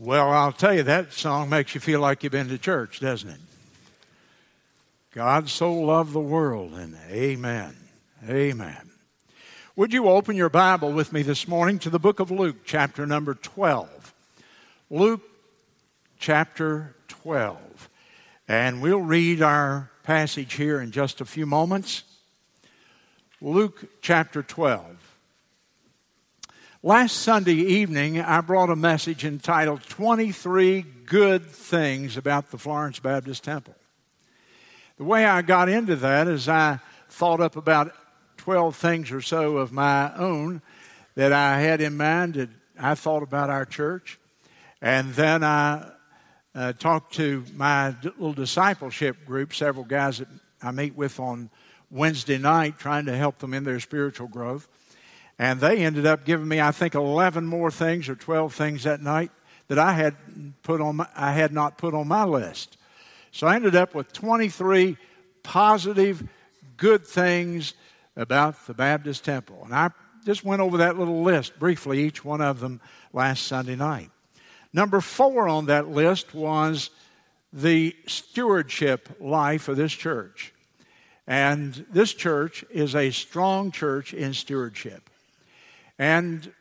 Well, I'll tell you, that song makes you feel like you've been to church, doesn't it? God so loved the world, and amen. Amen. Would you open your Bible with me this morning to the book of Luke, chapter number 12? Luke, chapter 12. And we'll read our passage here in just a few moments. Luke, chapter 12. Last Sunday evening, I brought a message entitled 23 Good Things About the Florence Baptist Temple. The way I got into that is I thought up about 12 things or so of my own that I had in mind that I thought about our church. And then I uh, talked to my little discipleship group, several guys that I meet with on Wednesday night, trying to help them in their spiritual growth. And they ended up giving me, I think, 11 more things or 12 things that night that I had, put on my, I had not put on my list. So I ended up with 23 positive, good things about the Baptist Temple. And I just went over that little list briefly, each one of them last Sunday night. Number four on that list was the stewardship life of this church. And this church is a strong church in stewardship. And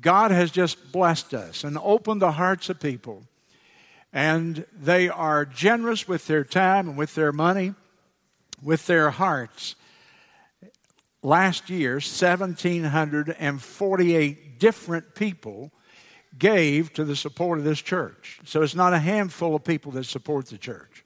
God has just blessed us and opened the hearts of people. And they are generous with their time and with their money, with their hearts. Last year, 1,748 different people gave to the support of this church. So it's not a handful of people that support the church.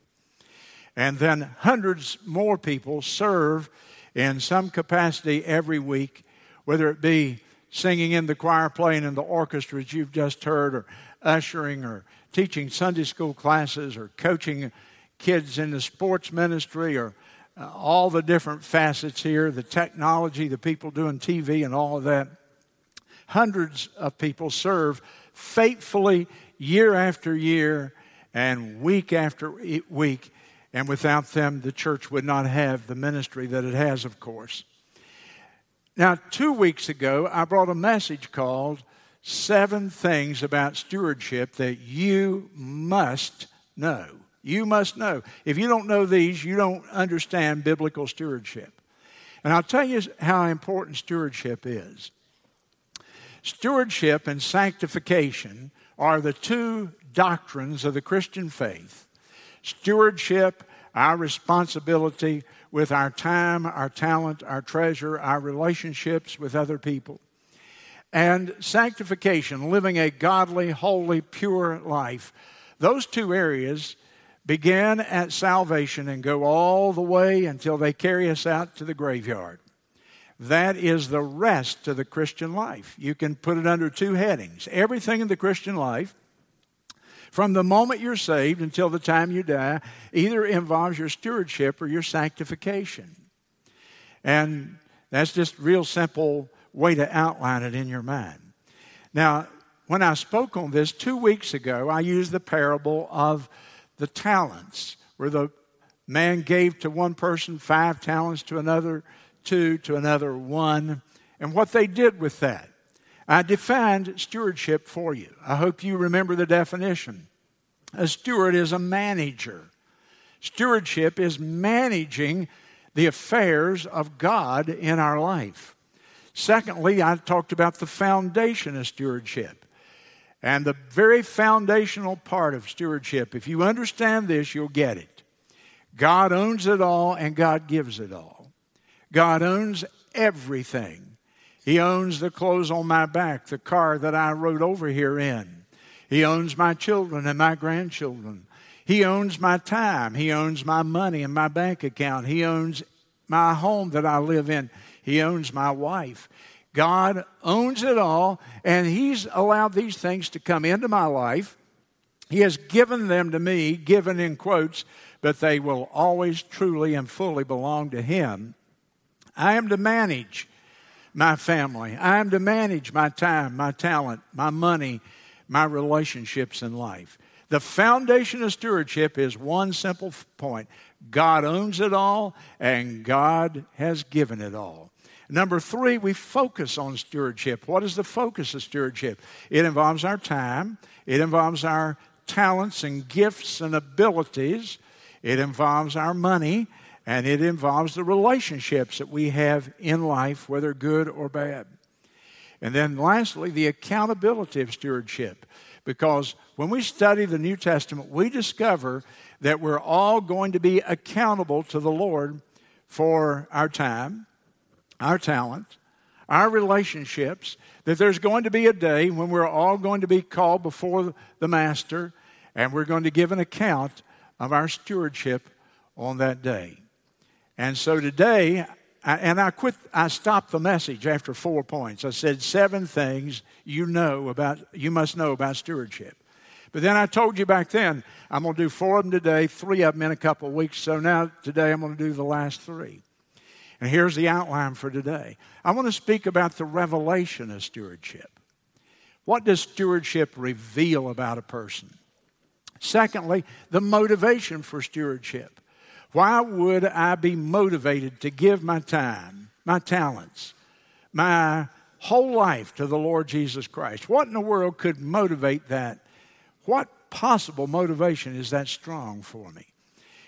And then hundreds more people serve in some capacity every week, whether it be singing in the choir, playing in the orchestras you've just heard, or ushering, or teaching Sunday school classes, or coaching kids in the sports ministry, or uh, all the different facets here, the technology, the people doing TV, and all of that. Hundreds of people serve faithfully year after year and week after week. And without them, the church would not have the ministry that it has, of course. Now, two weeks ago, I brought a message called Seven Things About Stewardship That You Must Know. You must know. If you don't know these, you don't understand biblical stewardship. And I'll tell you how important stewardship is. Stewardship and sanctification are the two doctrines of the Christian faith. Stewardship, our responsibility with our time, our talent, our treasure, our relationships with other people. And sanctification, living a godly, holy, pure life. Those two areas begin at salvation and go all the way until they carry us out to the graveyard. That is the rest of the Christian life. You can put it under two headings. Everything in the Christian life from the moment you're saved until the time you die either involves your stewardship or your sanctification. And that's just real simple way to outline it in your mind. Now, when I spoke on this two weeks ago, I used the parable of the talents, where the man gave to one person five talents, to another two, to another one, and what they did with that. I defined stewardship for you. I hope you remember the definition. A steward is a manager. Stewardship is managing the affairs of God in our life. Secondly, I talked about the foundation of stewardship. And the very foundational part of stewardship, if you understand this, you'll get it. God owns it all and God gives it all. God owns everything. He owns the clothes on my back, the car that I rode over here in. He owns my children and my grandchildren. He owns my time. He owns my money and my bank account. He owns my home that I live in. He owns my wife. God owns it all, and He's allowed these things to come into my life. He has given them to me, given in quotes, but they will always truly and fully belong to Him. I am to manage my family. I am to manage my time, my talent, my money, my relationships in life. The foundation of stewardship is one simple point God owns it all, and God has given it all. Number three, we focus on stewardship. What is the focus of stewardship? It involves our time, it involves our talents and gifts and abilities, it involves our money, and it involves the relationships that we have in life, whether good or bad. And then lastly, the accountability of stewardship. Because when we study the New Testament, we discover that we're all going to be accountable to the Lord for our time, our talent, our relationships, that there's going to be a day when we're all going to be called before the Master and we're going to give an account of our stewardship on that day. And so today, and I quit, I stopped the message after four points. I said seven things you know about, you must know about stewardship. But then I told you back then, I'm going to do four of them today, three of them in a couple of weeks. So now today I'm going to do the last three. And here's the outline for today. I want to speak about the revelation of stewardship. What does stewardship reveal about a person? Secondly, the motivation for stewardship. Why would I be motivated to give my time, my talents, my whole life to the Lord Jesus Christ? What in the world could motivate that? What possible motivation is that strong for me?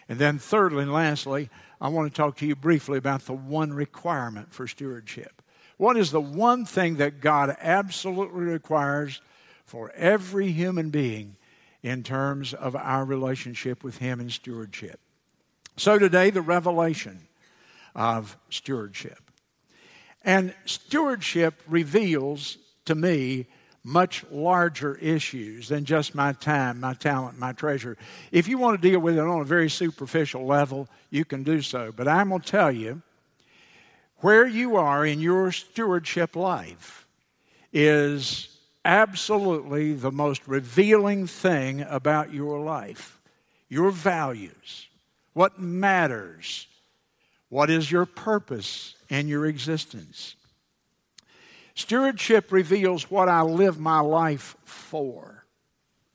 And then, thirdly and lastly, I want to talk to you briefly about the one requirement for stewardship. What is the one thing that God absolutely requires for every human being in terms of our relationship with Him in stewardship? So today, the revelation of stewardship. And stewardship reveals to me much larger issues than just my time, my talent, my treasure. If you want to deal with it on a very superficial level, you can do so. But I'm going to tell you where you are in your stewardship life is absolutely the most revealing thing about your life your values what matters? What is your purpose in your existence? Stewardship reveals what I live my life for.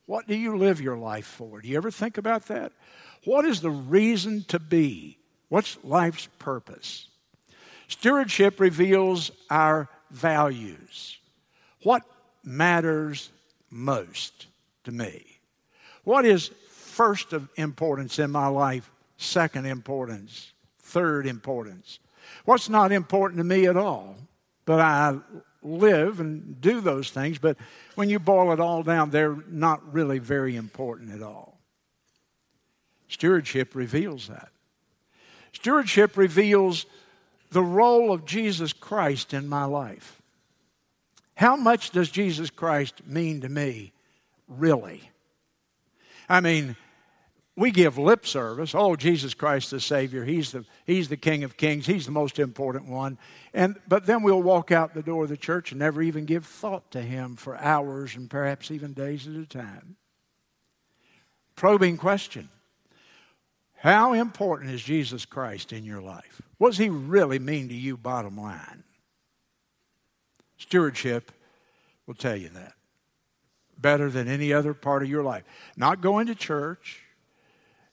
What do you live your life for? Do you ever think about that? What is the reason to be? What's life's purpose? Stewardship reveals our values. What matters most to me? What is first of importance in my life second importance, third importance. What's not important to me at all, but I live and do those things, but when you boil it all down, they're not really very important at all. Stewardship reveals that. Stewardship reveals the role of Jesus Christ in my life. How much does Jesus Christ mean to me, really? I mean, we give lip service. Oh, Jesus Christ the Savior. He's the, he's the King of Kings. He's the most important one. And, but then we'll walk out the door of the church and never even give thought to Him for hours and perhaps even days at a time. Probing question How important is Jesus Christ in your life? What does He really mean to you, bottom line? Stewardship will tell you that better than any other part of your life. Not going to church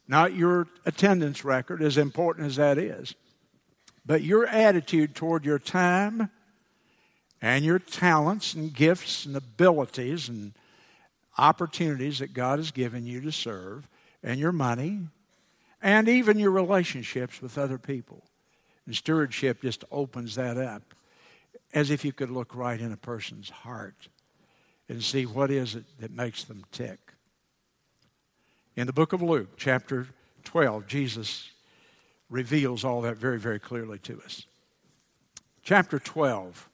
not your attendance record, as important as that is, but your attitude toward your time and your talents and gifts and abilities and opportunities that God has given you to serve, and your money, and even your relationships with other people. And stewardship just opens that up as if you could look right in a person's heart and see what is it that makes them tick. In the book of Luke, chapter 12, Jesus reveals all that very, very clearly to us. Chapter 12,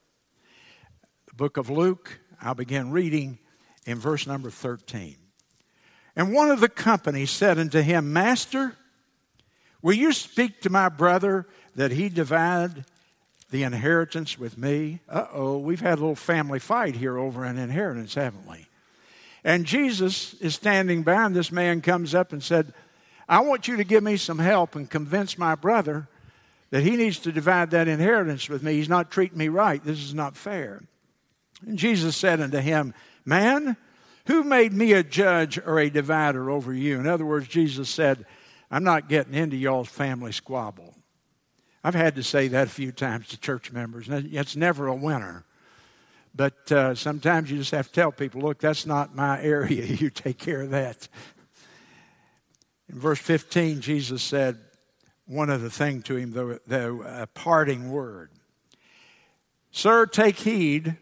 the book of Luke, I'll begin reading in verse number 13. And one of the company said unto him, Master, will you speak to my brother that he divide the inheritance with me? Uh oh, we've had a little family fight here over an inheritance, haven't we? And Jesus is standing by, and this man comes up and said, I want you to give me some help and convince my brother that he needs to divide that inheritance with me. He's not treating me right. This is not fair. And Jesus said unto him, Man, who made me a judge or a divider over you? In other words, Jesus said, I'm not getting into y'all's family squabble. I've had to say that a few times to church members. And it's never a winner. But uh, sometimes you just have to tell people, look, that's not my area. You take care of that. In verse 15, Jesus said one other thing to him, the, the parting word Sir, take heed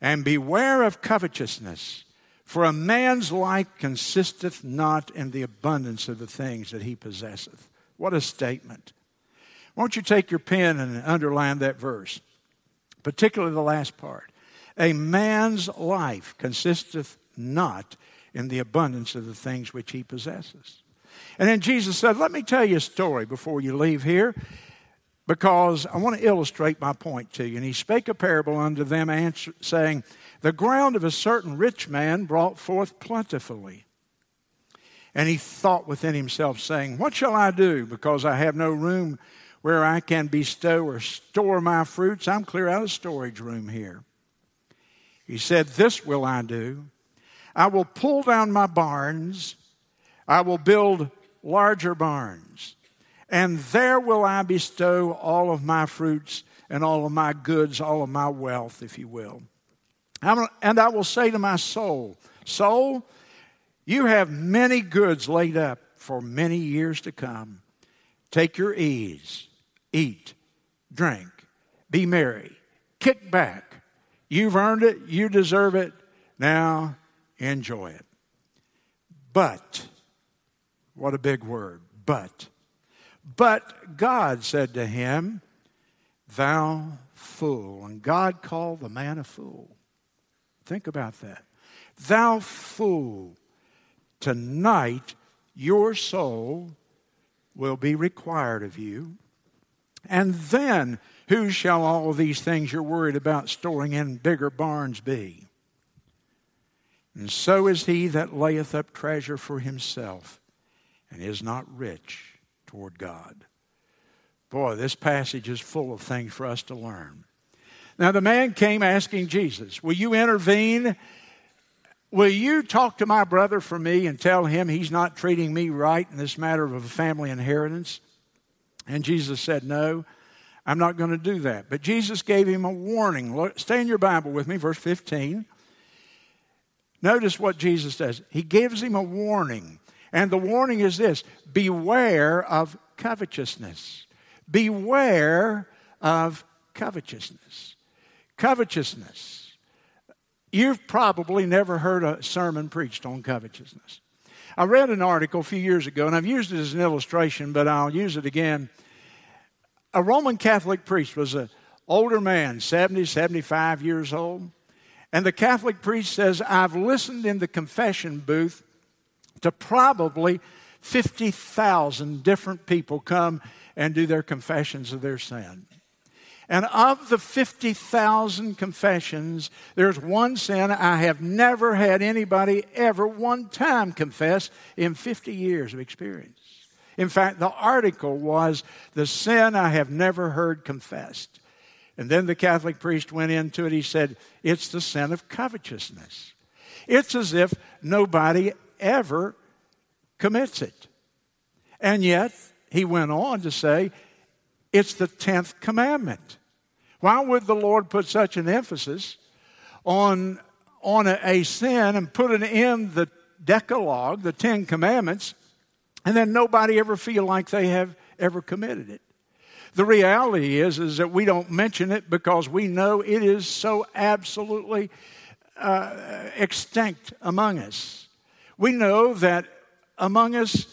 and beware of covetousness, for a man's life consisteth not in the abundance of the things that he possesseth. What a statement. Won't you take your pen and underline that verse, particularly the last part? A man's life consisteth not in the abundance of the things which he possesses. And then Jesus said, Let me tell you a story before you leave here, because I want to illustrate my point to you. And he spake a parable unto them, answer, saying, The ground of a certain rich man brought forth plentifully. And he thought within himself, saying, What shall I do? Because I have no room where I can bestow or store my fruits. I'm clear out of storage room here. He said, This will I do. I will pull down my barns, I will build larger barns, and there will I bestow all of my fruits and all of my goods, all of my wealth, if you will. And I will say to my soul, Soul, you have many goods laid up for many years to come. Take your ease, eat, drink, be merry, kick back You've earned it, you deserve it. Now enjoy it. But, what a big word, but. But God said to him, Thou fool. And God called the man a fool. Think about that. Thou fool, tonight your soul will be required of you. And then who shall all these things you're worried about storing in bigger barns be? And so is he that layeth up treasure for himself and is not rich toward God. Boy, this passage is full of things for us to learn. Now, the man came asking Jesus, Will you intervene? Will you talk to my brother for me and tell him he's not treating me right in this matter of a family inheritance? And Jesus said, No. I'm not going to do that. But Jesus gave him a warning. Stay in your Bible with me, verse 15. Notice what Jesus does. He gives him a warning. And the warning is this beware of covetousness. Beware of covetousness. Covetousness. You've probably never heard a sermon preached on covetousness. I read an article a few years ago, and I've used it as an illustration, but I'll use it again a Roman Catholic priest was an older man, 70, 75 years old. And the Catholic priest says, I've listened in the confession booth to probably 50,000 different people come and do their confessions of their sin. And of the 50,000 confessions, there's one sin I have never had anybody ever one time confess in 50 years of experience. In fact, the article was The Sin I Have Never Heard Confessed. And then the Catholic priest went into it. He said, It's the sin of covetousness. It's as if nobody ever commits it. And yet, he went on to say, It's the 10th commandment. Why would the Lord put such an emphasis on, on a, a sin and put it in the Decalogue, the Ten Commandments, and then nobody ever feel like they have ever committed it. The reality is, is that we don't mention it because we know it is so absolutely uh, extinct among us. We know that among us,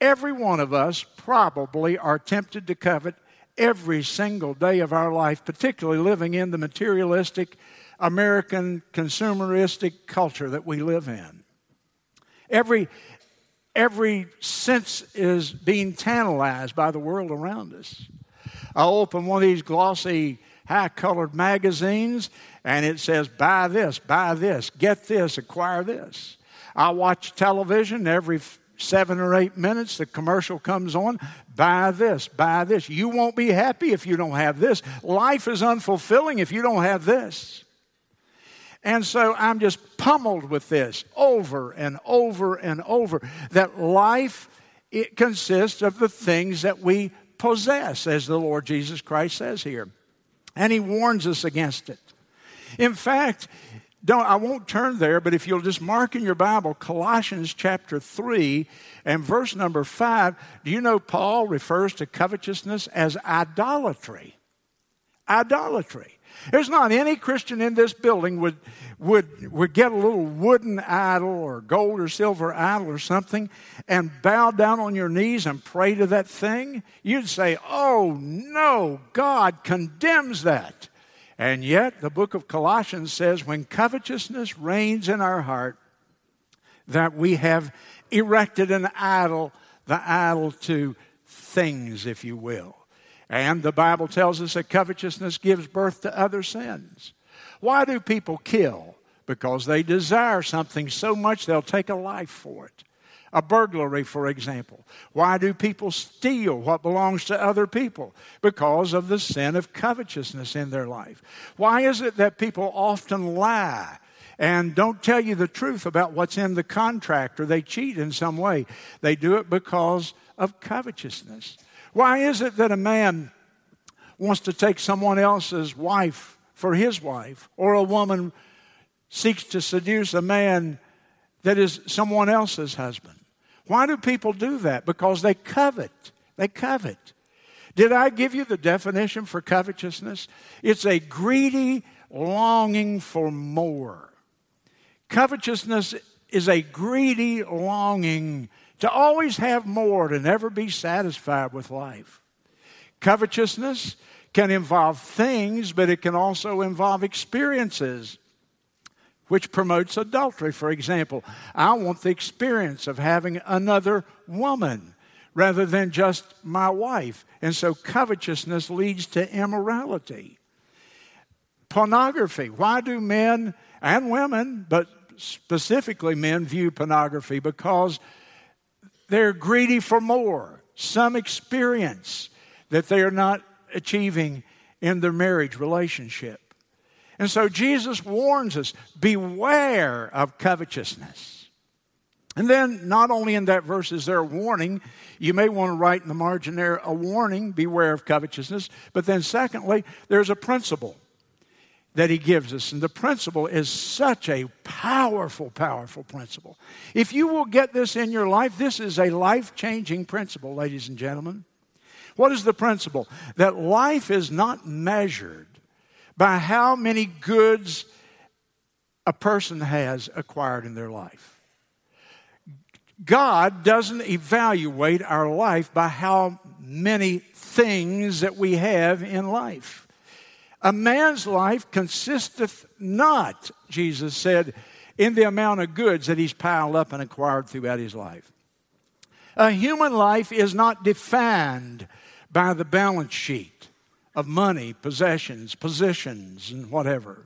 every one of us probably are tempted to covet every single day of our life, particularly living in the materialistic American consumeristic culture that we live in. Every, every sense is being tantalized by the world around us. I open one of these glossy, high colored magazines and it says, buy this, buy this, get this, acquire this. I watch television every seven or eight minutes, the commercial comes on buy this, buy this. You won't be happy if you don't have this. Life is unfulfilling if you don't have this. And so I'm just pummeled with this over and over and over that life it consists of the things that we possess, as the Lord Jesus Christ says here. And he warns us against it. In fact, don't, I won't turn there, but if you'll just mark in your Bible Colossians chapter 3 and verse number 5, do you know Paul refers to covetousness as idolatry? Idolatry. There's not any Christian in this building would, would, would get a little wooden idol or gold or silver idol or something and bow down on your knees and pray to that thing. You'd say, Oh no, God condemns that. And yet, the book of Colossians says when covetousness reigns in our heart, that we have erected an idol, the idol to things, if you will. And the Bible tells us that covetousness gives birth to other sins. Why do people kill? Because they desire something so much they'll take a life for it. A burglary, for example. Why do people steal what belongs to other people? Because of the sin of covetousness in their life. Why is it that people often lie and don't tell you the truth about what's in the contract or they cheat in some way? They do it because of covetousness. Why is it that a man wants to take someone else's wife for his wife, or a woman seeks to seduce a man that is someone else's husband? Why do people do that? Because they covet. They covet. Did I give you the definition for covetousness? It's a greedy longing for more. Covetousness is a greedy longing to always have more, to never be satisfied with life. Covetousness can involve things, but it can also involve experiences which promotes adultery. For example, I want the experience of having another woman rather than just my wife. And so covetousness leads to immorality. Pornography. Why do men and women, but specifically men, view pornography? Because they're greedy for more, some experience that they are not achieving in their marriage relationship. And so Jesus warns us beware of covetousness. And then, not only in that verse is there a warning, you may want to write in the margin there a warning, beware of covetousness. But then, secondly, there's a principle that he gives us. And the principle is such a powerful, powerful principle. If you will get this in your life, this is a life changing principle, ladies and gentlemen. What is the principle? That life is not measured by how many goods a person has acquired in their life. God doesn't evaluate our life by how many things that we have in life. A man's life consisteth not, Jesus said, in the amount of goods that he's piled up and acquired throughout his life. A human life is not defined by the balance sheet of money, possessions, positions, and whatever.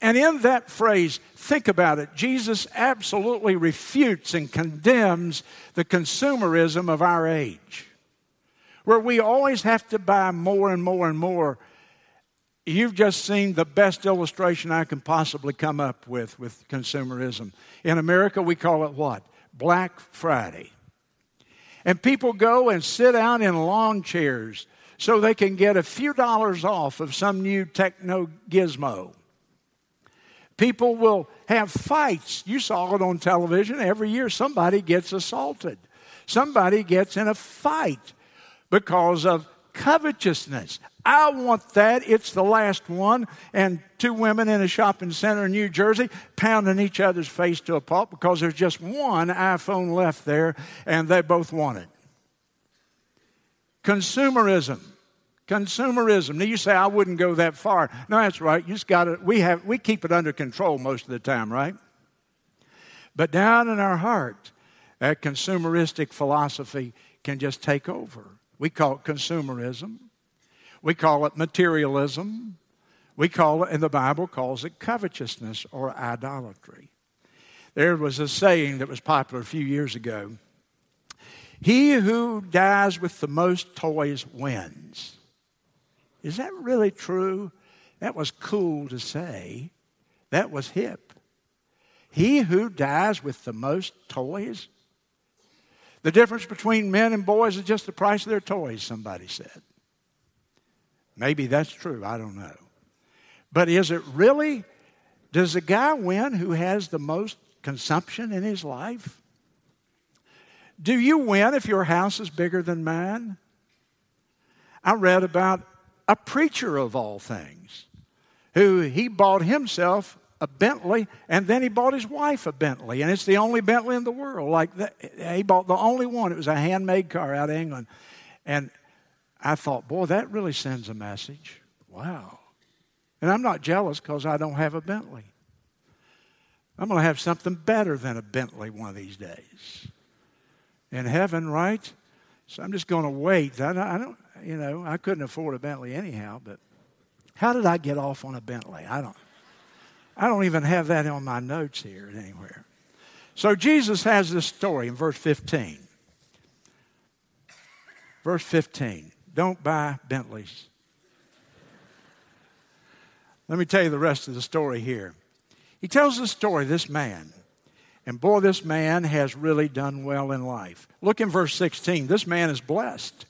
And in that phrase, think about it. Jesus absolutely refutes and condemns the consumerism of our age, where we always have to buy more and more and more. You've just seen the best illustration I can possibly come up with with consumerism. In America, we call it what? Black Friday. And people go and sit out in lawn chairs so they can get a few dollars off of some new techno gizmo. People will have fights. You saw it on television. Every year, somebody gets assaulted, somebody gets in a fight because of covetousness. I want that. It's the last one. And two women in a shopping center in New Jersey pounding each other's face to a pulp because there's just one iPhone left there and they both want it. Consumerism. Consumerism. Now you say I wouldn't go that far. No, that's right. You just got to. We have. We keep it under control most of the time, right? But down in our heart, that consumeristic philosophy can just take over. We call it consumerism. We call it materialism. We call it, and the Bible calls it covetousness or idolatry. There was a saying that was popular a few years ago he who dies with the most toys wins. Is that really true? That was cool to say. That was hip. He who dies with the most toys. The difference between men and boys is just the price of their toys, somebody said. Maybe that's true, I don't know. But is it really, does the guy win who has the most consumption in his life? Do you win if your house is bigger than mine? I read about a preacher of all things who he bought himself a Bentley and then he bought his wife a Bentley and it's the only Bentley in the world. Like that, he bought the only one. It was a handmade car out of England. And I thought boy that really sends a message. Wow. And I'm not jealous because I don't have a Bentley. I'm going to have something better than a Bentley one of these days. In heaven, right? So I'm just going to wait. I, I don't, you know, I couldn't afford a Bentley anyhow, but how did I get off on a Bentley? I don't, I don't even have that on my notes here anywhere. So Jesus has this story in verse 15. Verse 15. Don't buy Bentleys. Let me tell you the rest of the story here. He tells the story, this man. And boy, this man has really done well in life. Look in verse 16. This man is blessed.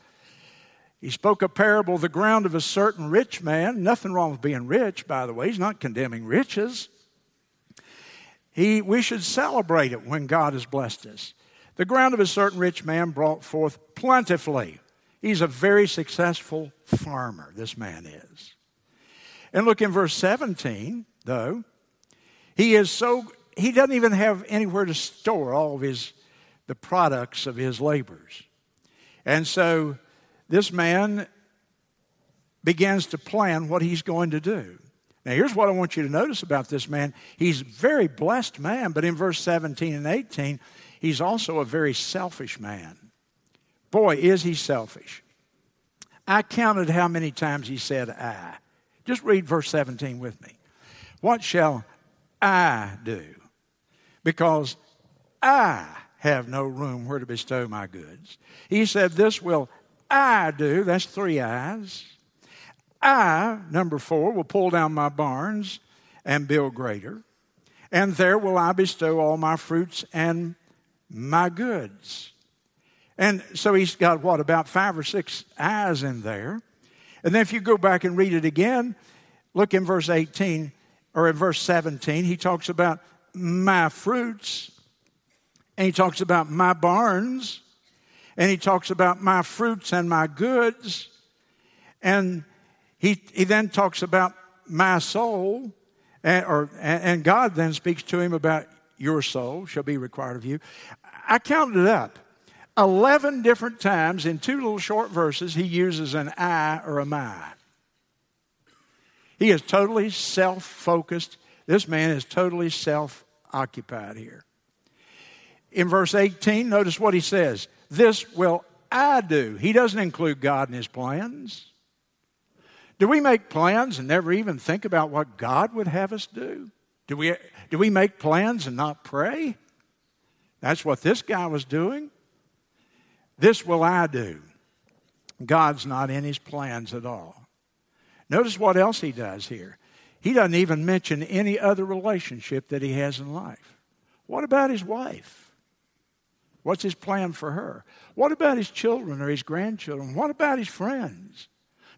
He spoke a parable the ground of a certain rich man. Nothing wrong with being rich, by the way. He's not condemning riches. He, we should celebrate it when God has blessed us. The ground of a certain rich man brought forth plentifully. He's a very successful farmer, this man is. And look in verse 17, though. He is so, he doesn't even have anywhere to store all of his, the products of his labors. And so this man begins to plan what he's going to do. Now, here's what I want you to notice about this man. He's a very blessed man, but in verse 17 and 18, he's also a very selfish man. Boy, is he selfish. I counted how many times he said, I. Just read verse 17 with me. What shall I do, because I have no room where to bestow my goods. He said, This will I do. That's three eyes. I, number four, will pull down my barns and build greater, and there will I bestow all my fruits and my goods. And so he's got what, about five or six eyes in there. And then if you go back and read it again, look in verse 18 or in verse 17, he talks about my fruits, and he talks about my barns, and he talks about my fruits and my goods, and he, he then talks about my soul, and, or, and God then speaks to him about your soul shall be required of you. I counted it up. 11 different times in two little short verses, he uses an I or a my. He is totally self focused. This man is totally self occupied here. In verse 18, notice what he says This will I do. He doesn't include God in his plans. Do we make plans and never even think about what God would have us do? Do we, do we make plans and not pray? That's what this guy was doing. This will I do. God's not in his plans at all. Notice what else he does here. He doesn't even mention any other relationship that he has in life. What about his wife? What's his plan for her? What about his children or his grandchildren? What about his friends?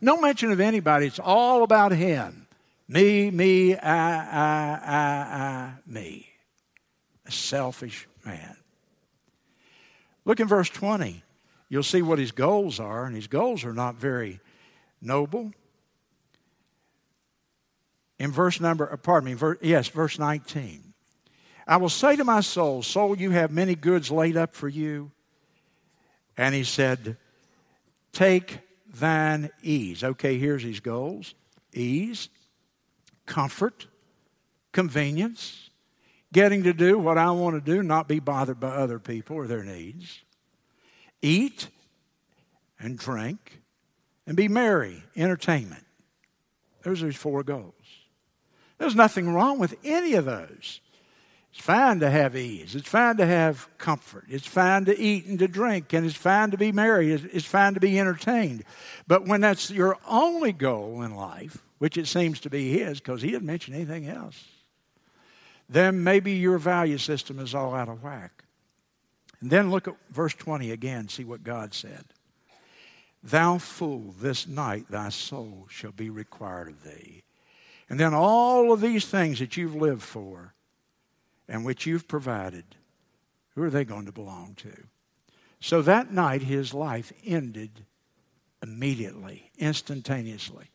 No mention of anybody. It's all about him. Me, me, I, I, I, I, me. A selfish man. Look in verse 20. You'll see what his goals are, and his goals are not very noble in verse number, uh, pardon me, yes, verse 19. I will say to my soul, Soul, you have many goods laid up for you. And he said, Take thine ease. Okay, here's his goals ease, comfort, convenience, getting to do what I want to do, not be bothered by other people or their needs, eat and drink, and be merry, entertainment. Those are his four goals. There's nothing wrong with any of those. It's fine to have ease. It's fine to have comfort. It's fine to eat and to drink, and it's fine to be married. It's fine to be entertained. But when that's your only goal in life, which it seems to be his, because he didn't mention anything else, then maybe your value system is all out of whack. And then look at verse 20 again, see what God said. Thou fool, this night thy soul shall be required of thee. And then all of these things that you've lived for and which you've provided, who are they going to belong to? So that night his life ended immediately, instantaneously.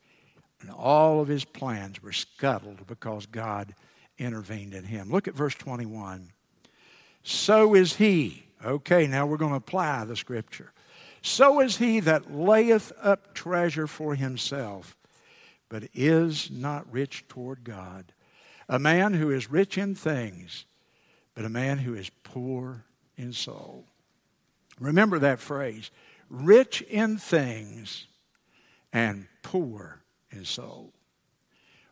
And all of his plans were scuttled because God intervened in him. Look at verse 21. So is he. Okay, now we're going to apply the scripture. So is he that layeth up treasure for himself, but is not rich toward God. A man who is rich in things, but a man who is poor in soul. Remember that phrase rich in things and poor in soul.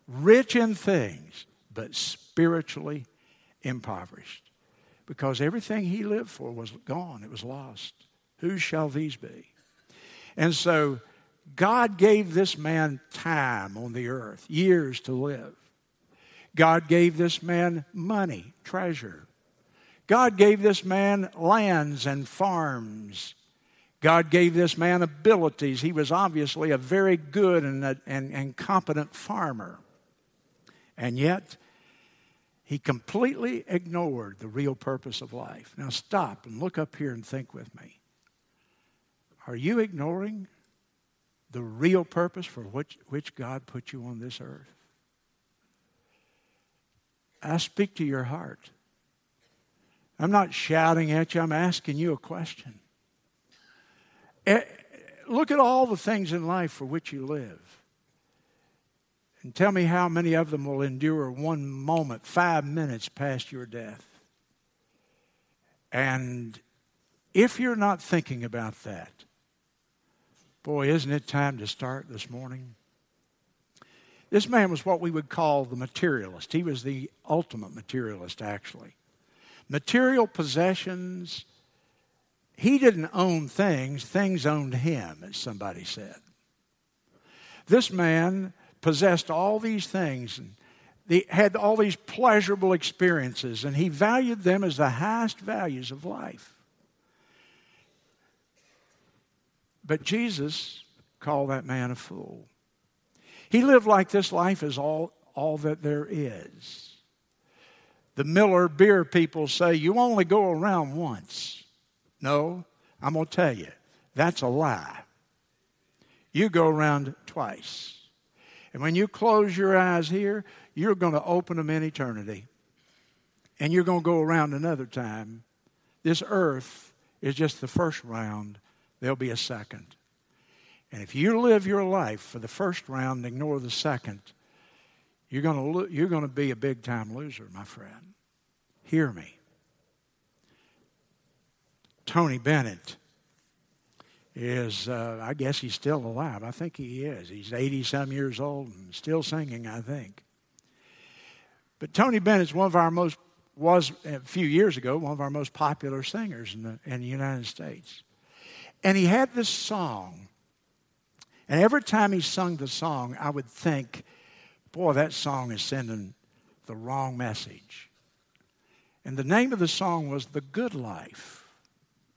Rich in things, but spiritually impoverished. Because everything he lived for was gone, it was lost. Who shall these be? And so God gave this man time on the earth, years to live. God gave this man money, treasure. God gave this man lands and farms. God gave this man abilities. He was obviously a very good and, and, and competent farmer. And yet, he completely ignored the real purpose of life. Now, stop and look up here and think with me. Are you ignoring the real purpose for which, which God put you on this earth? I speak to your heart. I'm not shouting at you, I'm asking you a question. Eh, look at all the things in life for which you live. And tell me how many of them will endure one moment, five minutes past your death. And if you're not thinking about that, boy, isn't it time to start this morning? This man was what we would call the materialist. He was the ultimate materialist, actually. Material possessions, he didn't own things, things owned him, as somebody said. This man possessed all these things and he had all these pleasurable experiences, and he valued them as the highest values of life. But Jesus called that man a fool. He lived like this life is all, all that there is. The Miller beer people say you only go around once. No, I'm going to tell you, that's a lie. You go around twice. And when you close your eyes here, you're going to open them in eternity. And you're going to go around another time. This earth is just the first round, there'll be a second. And if you live your life for the first round and ignore the second, you're going to, lo- you're going to be a big time loser, my friend. Hear me. Tony Bennett is, uh, I guess he's still alive. I think he is. He's 80 some years old and still singing, I think. But Tony Bennett's one of our most, was a few years ago, one of our most popular singers in the, in the United States. And he had this song. And every time he sung the song, I would think, boy, that song is sending the wrong message. And the name of the song was The Good Life.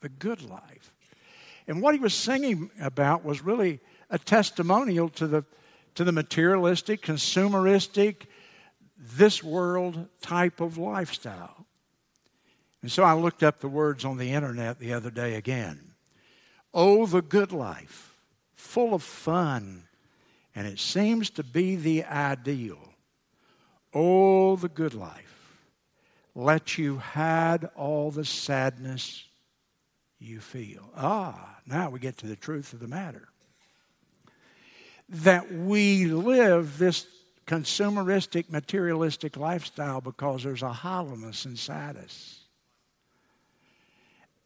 The Good Life. And what he was singing about was really a testimonial to the, to the materialistic, consumeristic, this world type of lifestyle. And so I looked up the words on the internet the other day again. Oh, the good life, full of fun, and it seems to be the ideal. Oh, the good life, let you hide all the sadness you feel. Ah, now we get to the truth of the matter. That we live this consumeristic, materialistic lifestyle because there's a hollowness inside us.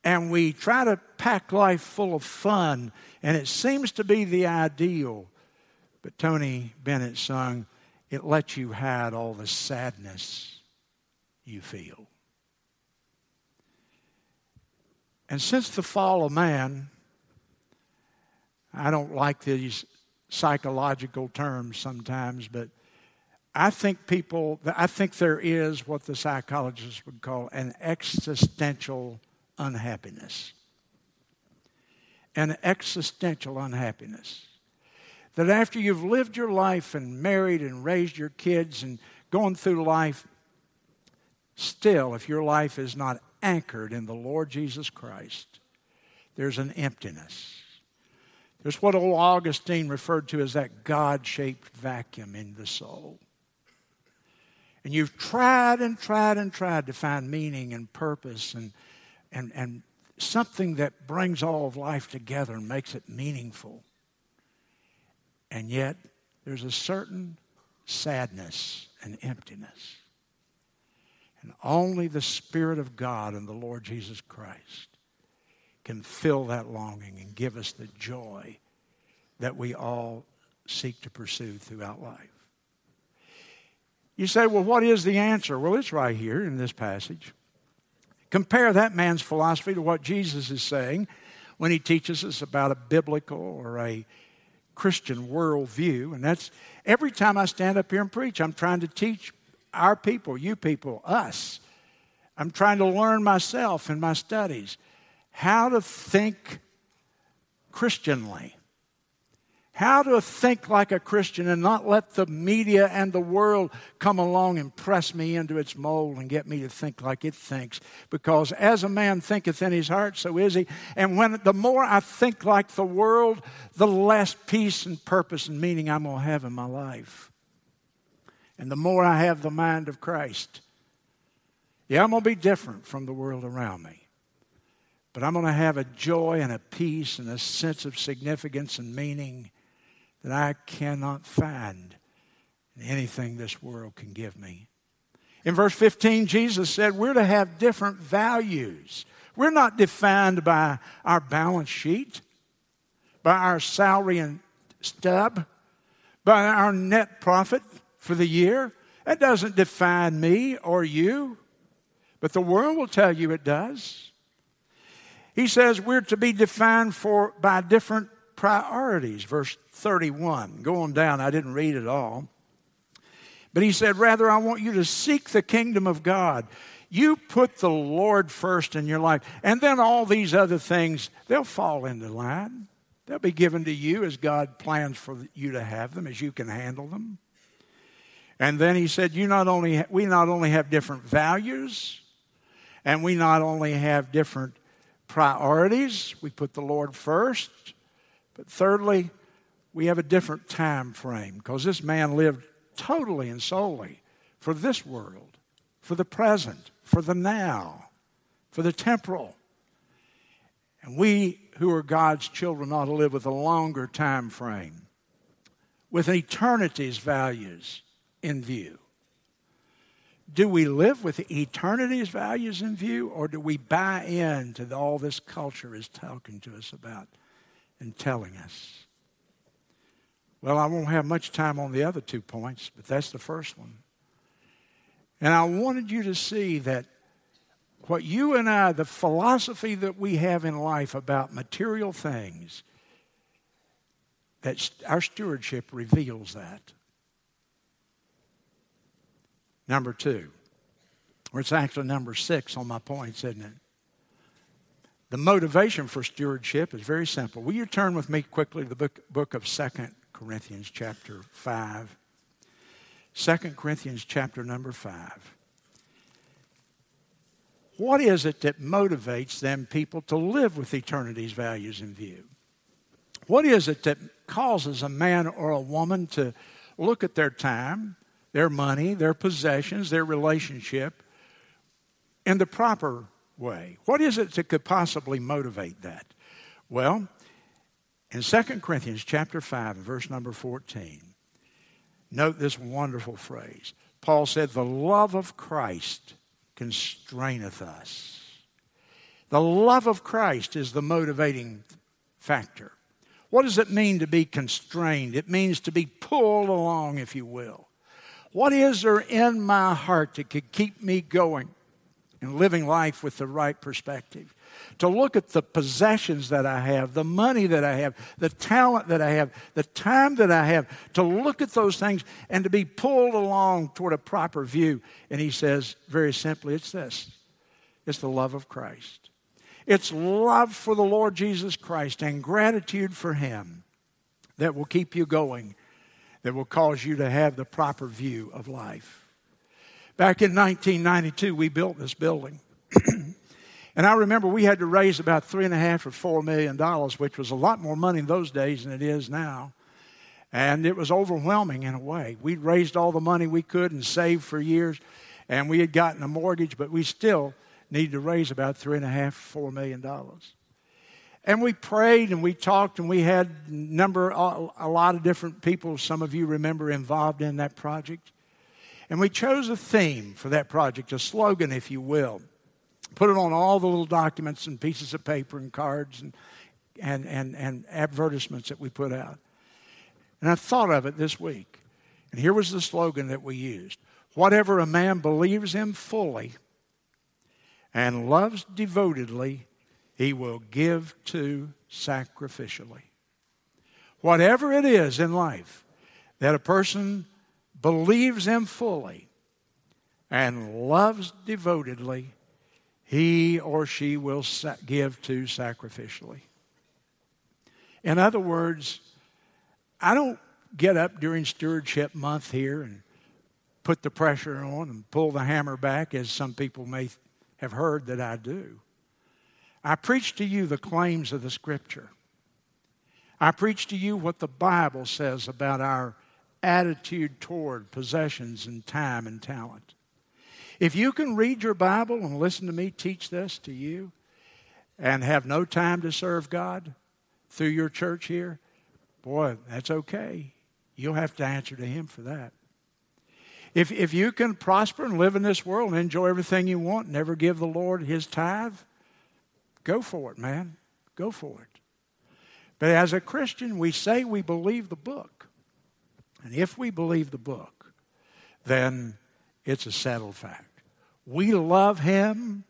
And we try to pack life full of fun, and it seems to be the ideal. But Tony Bennett sung, It lets you hide all the sadness you feel. And since the fall of man, I don't like these psychological terms sometimes, but I think people, I think there is what the psychologists would call an existential unhappiness, an existential unhappiness. That after you've lived your life and married and raised your kids and gone through life, still, if your life is not anchored in the Lord Jesus Christ, there's an emptiness. There's what old Augustine referred to as that God shaped vacuum in the soul. And you've tried and tried and tried to find meaning and purpose and, and, and something that brings all of life together and makes it meaningful. And yet, there's a certain sadness and emptiness. And only the Spirit of God and the Lord Jesus Christ can fill that longing and give us the joy that we all seek to pursue throughout life. You say, well, what is the answer? Well, it's right here in this passage. Compare that man's philosophy to what Jesus is saying when he teaches us about a biblical or a Christian worldview. And that's every time I stand up here and preach, I'm trying to teach our people, you people, us. I'm trying to learn myself in my studies how to think Christianly. How to think like a Christian and not let the media and the world come along and press me into its mold and get me to think like it thinks. Because as a man thinketh in his heart, so is he. And when the more I think like the world, the less peace and purpose and meaning I'm going to have in my life. And the more I have the mind of Christ, yeah, I'm going to be different from the world around me. But I'm going to have a joy and a peace and a sense of significance and meaning that I cannot find in anything this world can give me. In verse 15, Jesus said we're to have different values. We're not defined by our balance sheet, by our salary and stub, by our net profit for the year. That doesn't define me or you, but the world will tell you it does. He says we're to be defined for by different priorities. Verse 31. Going down, I didn't read it all. But he said, Rather, I want you to seek the kingdom of God. You put the Lord first in your life, and then all these other things, they'll fall into line. They'll be given to you as God plans for you to have them, as you can handle them. And then he said, you not only, We not only have different values, and we not only have different priorities, we put the Lord first, but thirdly, we have a different time frame because this man lived totally and solely for this world, for the present, for the now, for the temporal. And we who are God's children ought to live with a longer time frame, with eternity's values in view. Do we live with eternity's values in view, or do we buy into all this culture is talking to us about and telling us? Well, I won't have much time on the other two points, but that's the first one. And I wanted you to see that what you and I, the philosophy that we have in life about material things, that our stewardship reveals that. Number two, or it's actually number six on my points, isn't it? The motivation for stewardship is very simple. Will you turn with me quickly to the book, book of Second Corinthians chapter 5. 2 Corinthians chapter number 5. What is it that motivates them people to live with eternity's values in view? What is it that causes a man or a woman to look at their time, their money, their possessions, their relationship in the proper way? What is it that could possibly motivate that? Well, in 2 Corinthians chapter 5 verse number 14, note this wonderful phrase. Paul said, The love of Christ constraineth us. The love of Christ is the motivating factor. What does it mean to be constrained? It means to be pulled along, if you will. What is there in my heart that could keep me going and living life with the right perspective? to look at the possessions that I have, the money that I have, the talent that I have, the time that I have, to look at those things and to be pulled along toward a proper view. And he says, very simply, it's this it's the love of Christ. It's love for the Lord Jesus Christ and gratitude for Him that will keep you going, that will cause you to have the proper view of life. Back in 1992, we built this building. and I remember we had to raise about three and a half or four million dollars, which was a lot more money in those days than it is now. And it was overwhelming in a way. We'd raised all the money we could and saved for years, and we had gotten a mortgage, but we still needed to raise about three and a half, four million dollars. And we prayed and we talked and we had number a lot of different people. Some of you remember involved in that project. And we chose a theme for that project, a slogan, if you will. Put it on all the little documents and pieces of paper and cards and, and, and, and advertisements that we put out. And I thought of it this week. And here was the slogan that we used Whatever a man believes in fully, and loves devotedly, he will give to sacrificially. Whatever it is in life that a person believes in fully and loves devotedly, he or she will give to sacrificially. In other words, I don't get up during stewardship month here and put the pressure on and pull the hammer back as some people may have heard that I do. I preach to you the claims of the Scripture. I preach to you what the Bible says about our attitude toward possessions and time and talent. If you can read your Bible and listen to me teach this to you and have no time to serve God through your church here, boy, that's okay. You'll have to answer to Him for that. If, if you can prosper and live in this world and enjoy everything you want, never give the Lord his tithe, go for it, man. Go for it. But as a Christian, we say we believe the book. And if we believe the book, then it's a settled fact. We love him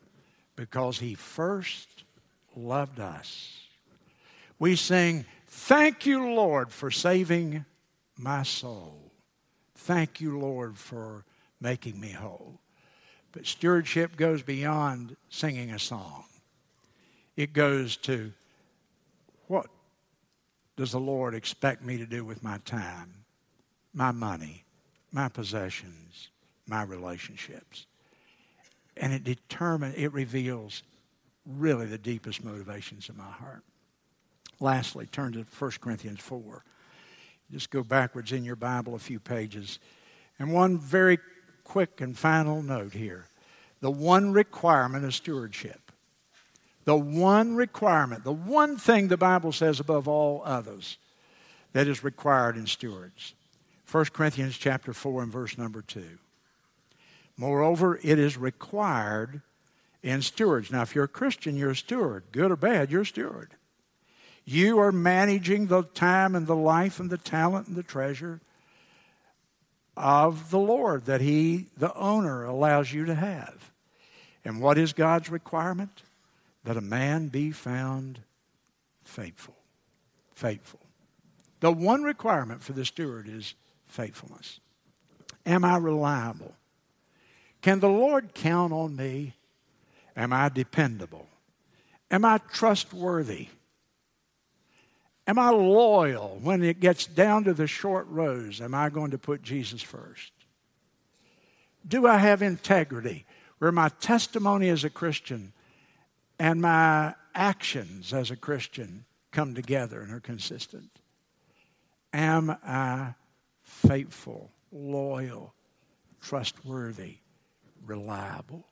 because he first loved us. We sing, Thank you, Lord, for saving my soul. Thank you, Lord, for making me whole. But stewardship goes beyond singing a song, it goes to what does the Lord expect me to do with my time, my money, my possessions, my relationships? And it determines, it reveals really the deepest motivations of my heart. Lastly, turn to 1 Corinthians 4. Just go backwards in your Bible a few pages. And one very quick and final note here the one requirement of stewardship. The one requirement, the one thing the Bible says above all others that is required in stewards. 1 Corinthians chapter 4 and verse number 2. Moreover, it is required in stewards. Now, if you're a Christian, you're a steward. Good or bad, you're a steward. You are managing the time and the life and the talent and the treasure of the Lord that He, the owner, allows you to have. And what is God's requirement? That a man be found faithful. Faithful. The one requirement for the steward is faithfulness. Am I reliable? Can the Lord count on me? Am I dependable? Am I trustworthy? Am I loyal when it gets down to the short rows? Am I going to put Jesus first? Do I have integrity where my testimony as a Christian and my actions as a Christian come together and are consistent? Am I faithful, loyal, trustworthy, reliable?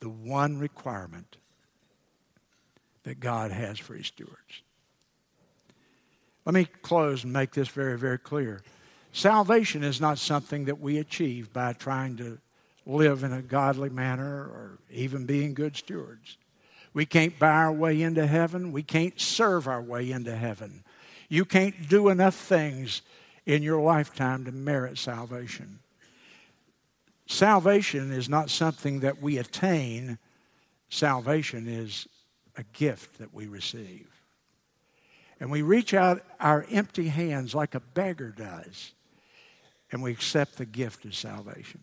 The one requirement that God has for his stewards. Let me close and make this very, very clear. Salvation is not something that we achieve by trying to live in a godly manner or even being good stewards. We can't buy our way into heaven. We can't serve our way into heaven. You can't do enough things in your lifetime to merit salvation. Salvation is not something that we attain, salvation is a gift that we receive. And we reach out our empty hands like a beggar does, and we accept the gift of salvation.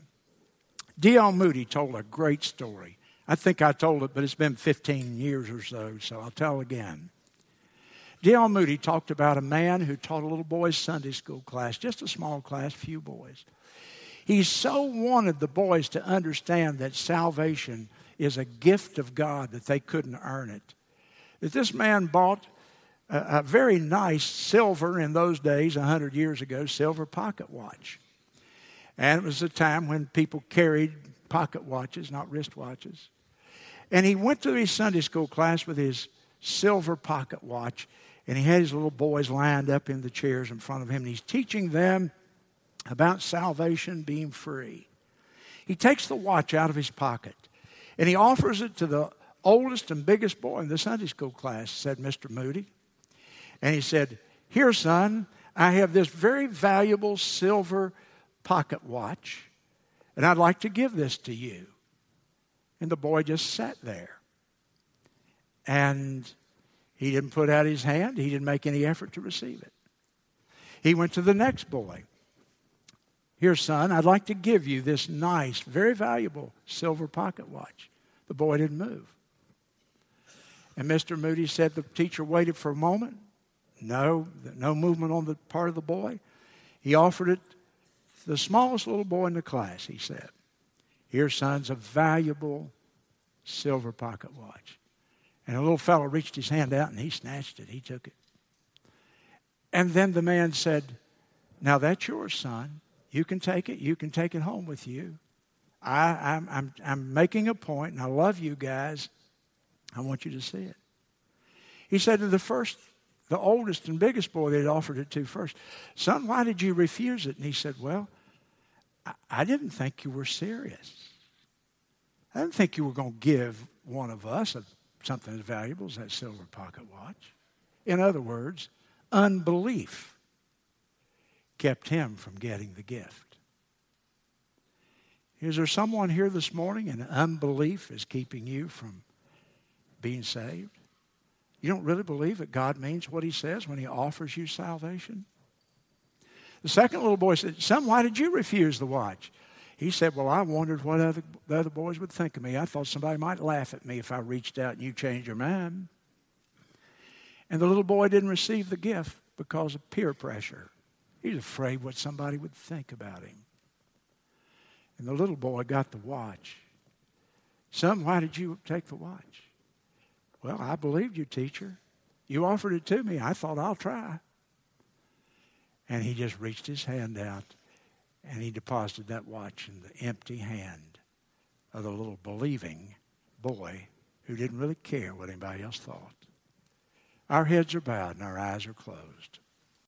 D.L. Moody told a great story. I think I told it, but it's been 15 years or so, so I'll tell again. D.L. Moody talked about a man who taught a little boy's Sunday school class, just a small class, few boys. He so wanted the boys to understand that salvation is a gift of God, that they couldn't earn it. That this man bought a, a very nice silver, in those days, 100 years ago, silver pocket watch. And it was a time when people carried pocket watches, not wrist watches. And he went to his Sunday school class with his silver pocket watch, and he had his little boys lined up in the chairs in front of him, and he's teaching them about salvation being free. He takes the watch out of his pocket and he offers it to the oldest and biggest boy in the Sunday school class, said Mr. Moody. And he said, Here, son, I have this very valuable silver pocket watch, and I'd like to give this to you. And the boy just sat there. And he didn't put out his hand, he didn't make any effort to receive it. He went to the next boy. Here, son, I'd like to give you this nice, very valuable silver pocket watch. The boy didn't move. And Mr. Moody said the teacher waited for a moment. No, no movement on the part of the boy. He offered it the smallest little boy in the class, he said. Here, son's a valuable silver pocket watch. And a little fellow reached his hand out and he snatched it. He took it. And then the man said, Now that's yours, son. You can take it. You can take it home with you. I, am I'm, I'm, I'm making a point, and I love you guys. I want you to see it. He said to the first, the oldest and biggest boy they'd offered it to first, Son, why did you refuse it? And he said, Well, I, I didn't think you were serious. I didn't think you were going to give one of us a, something as valuable as that silver pocket watch. In other words, unbelief kept him from getting the gift. Is there someone here this morning and unbelief is keeping you from being saved? You don't really believe that God means what he says when he offers you salvation? The second little boy said, Son, why did you refuse the watch? He said, Well, I wondered what other, the other boys would think of me. I thought somebody might laugh at me if I reached out and you changed your mind. And the little boy didn't receive the gift because of peer pressure. He's afraid what somebody would think about him. And the little boy got the watch. Son, why did you take the watch? Well, I believed you, teacher. You offered it to me. I thought I'll try. And he just reached his hand out and he deposited that watch in the empty hand of the little believing boy who didn't really care what anybody else thought. Our heads are bowed and our eyes are closed.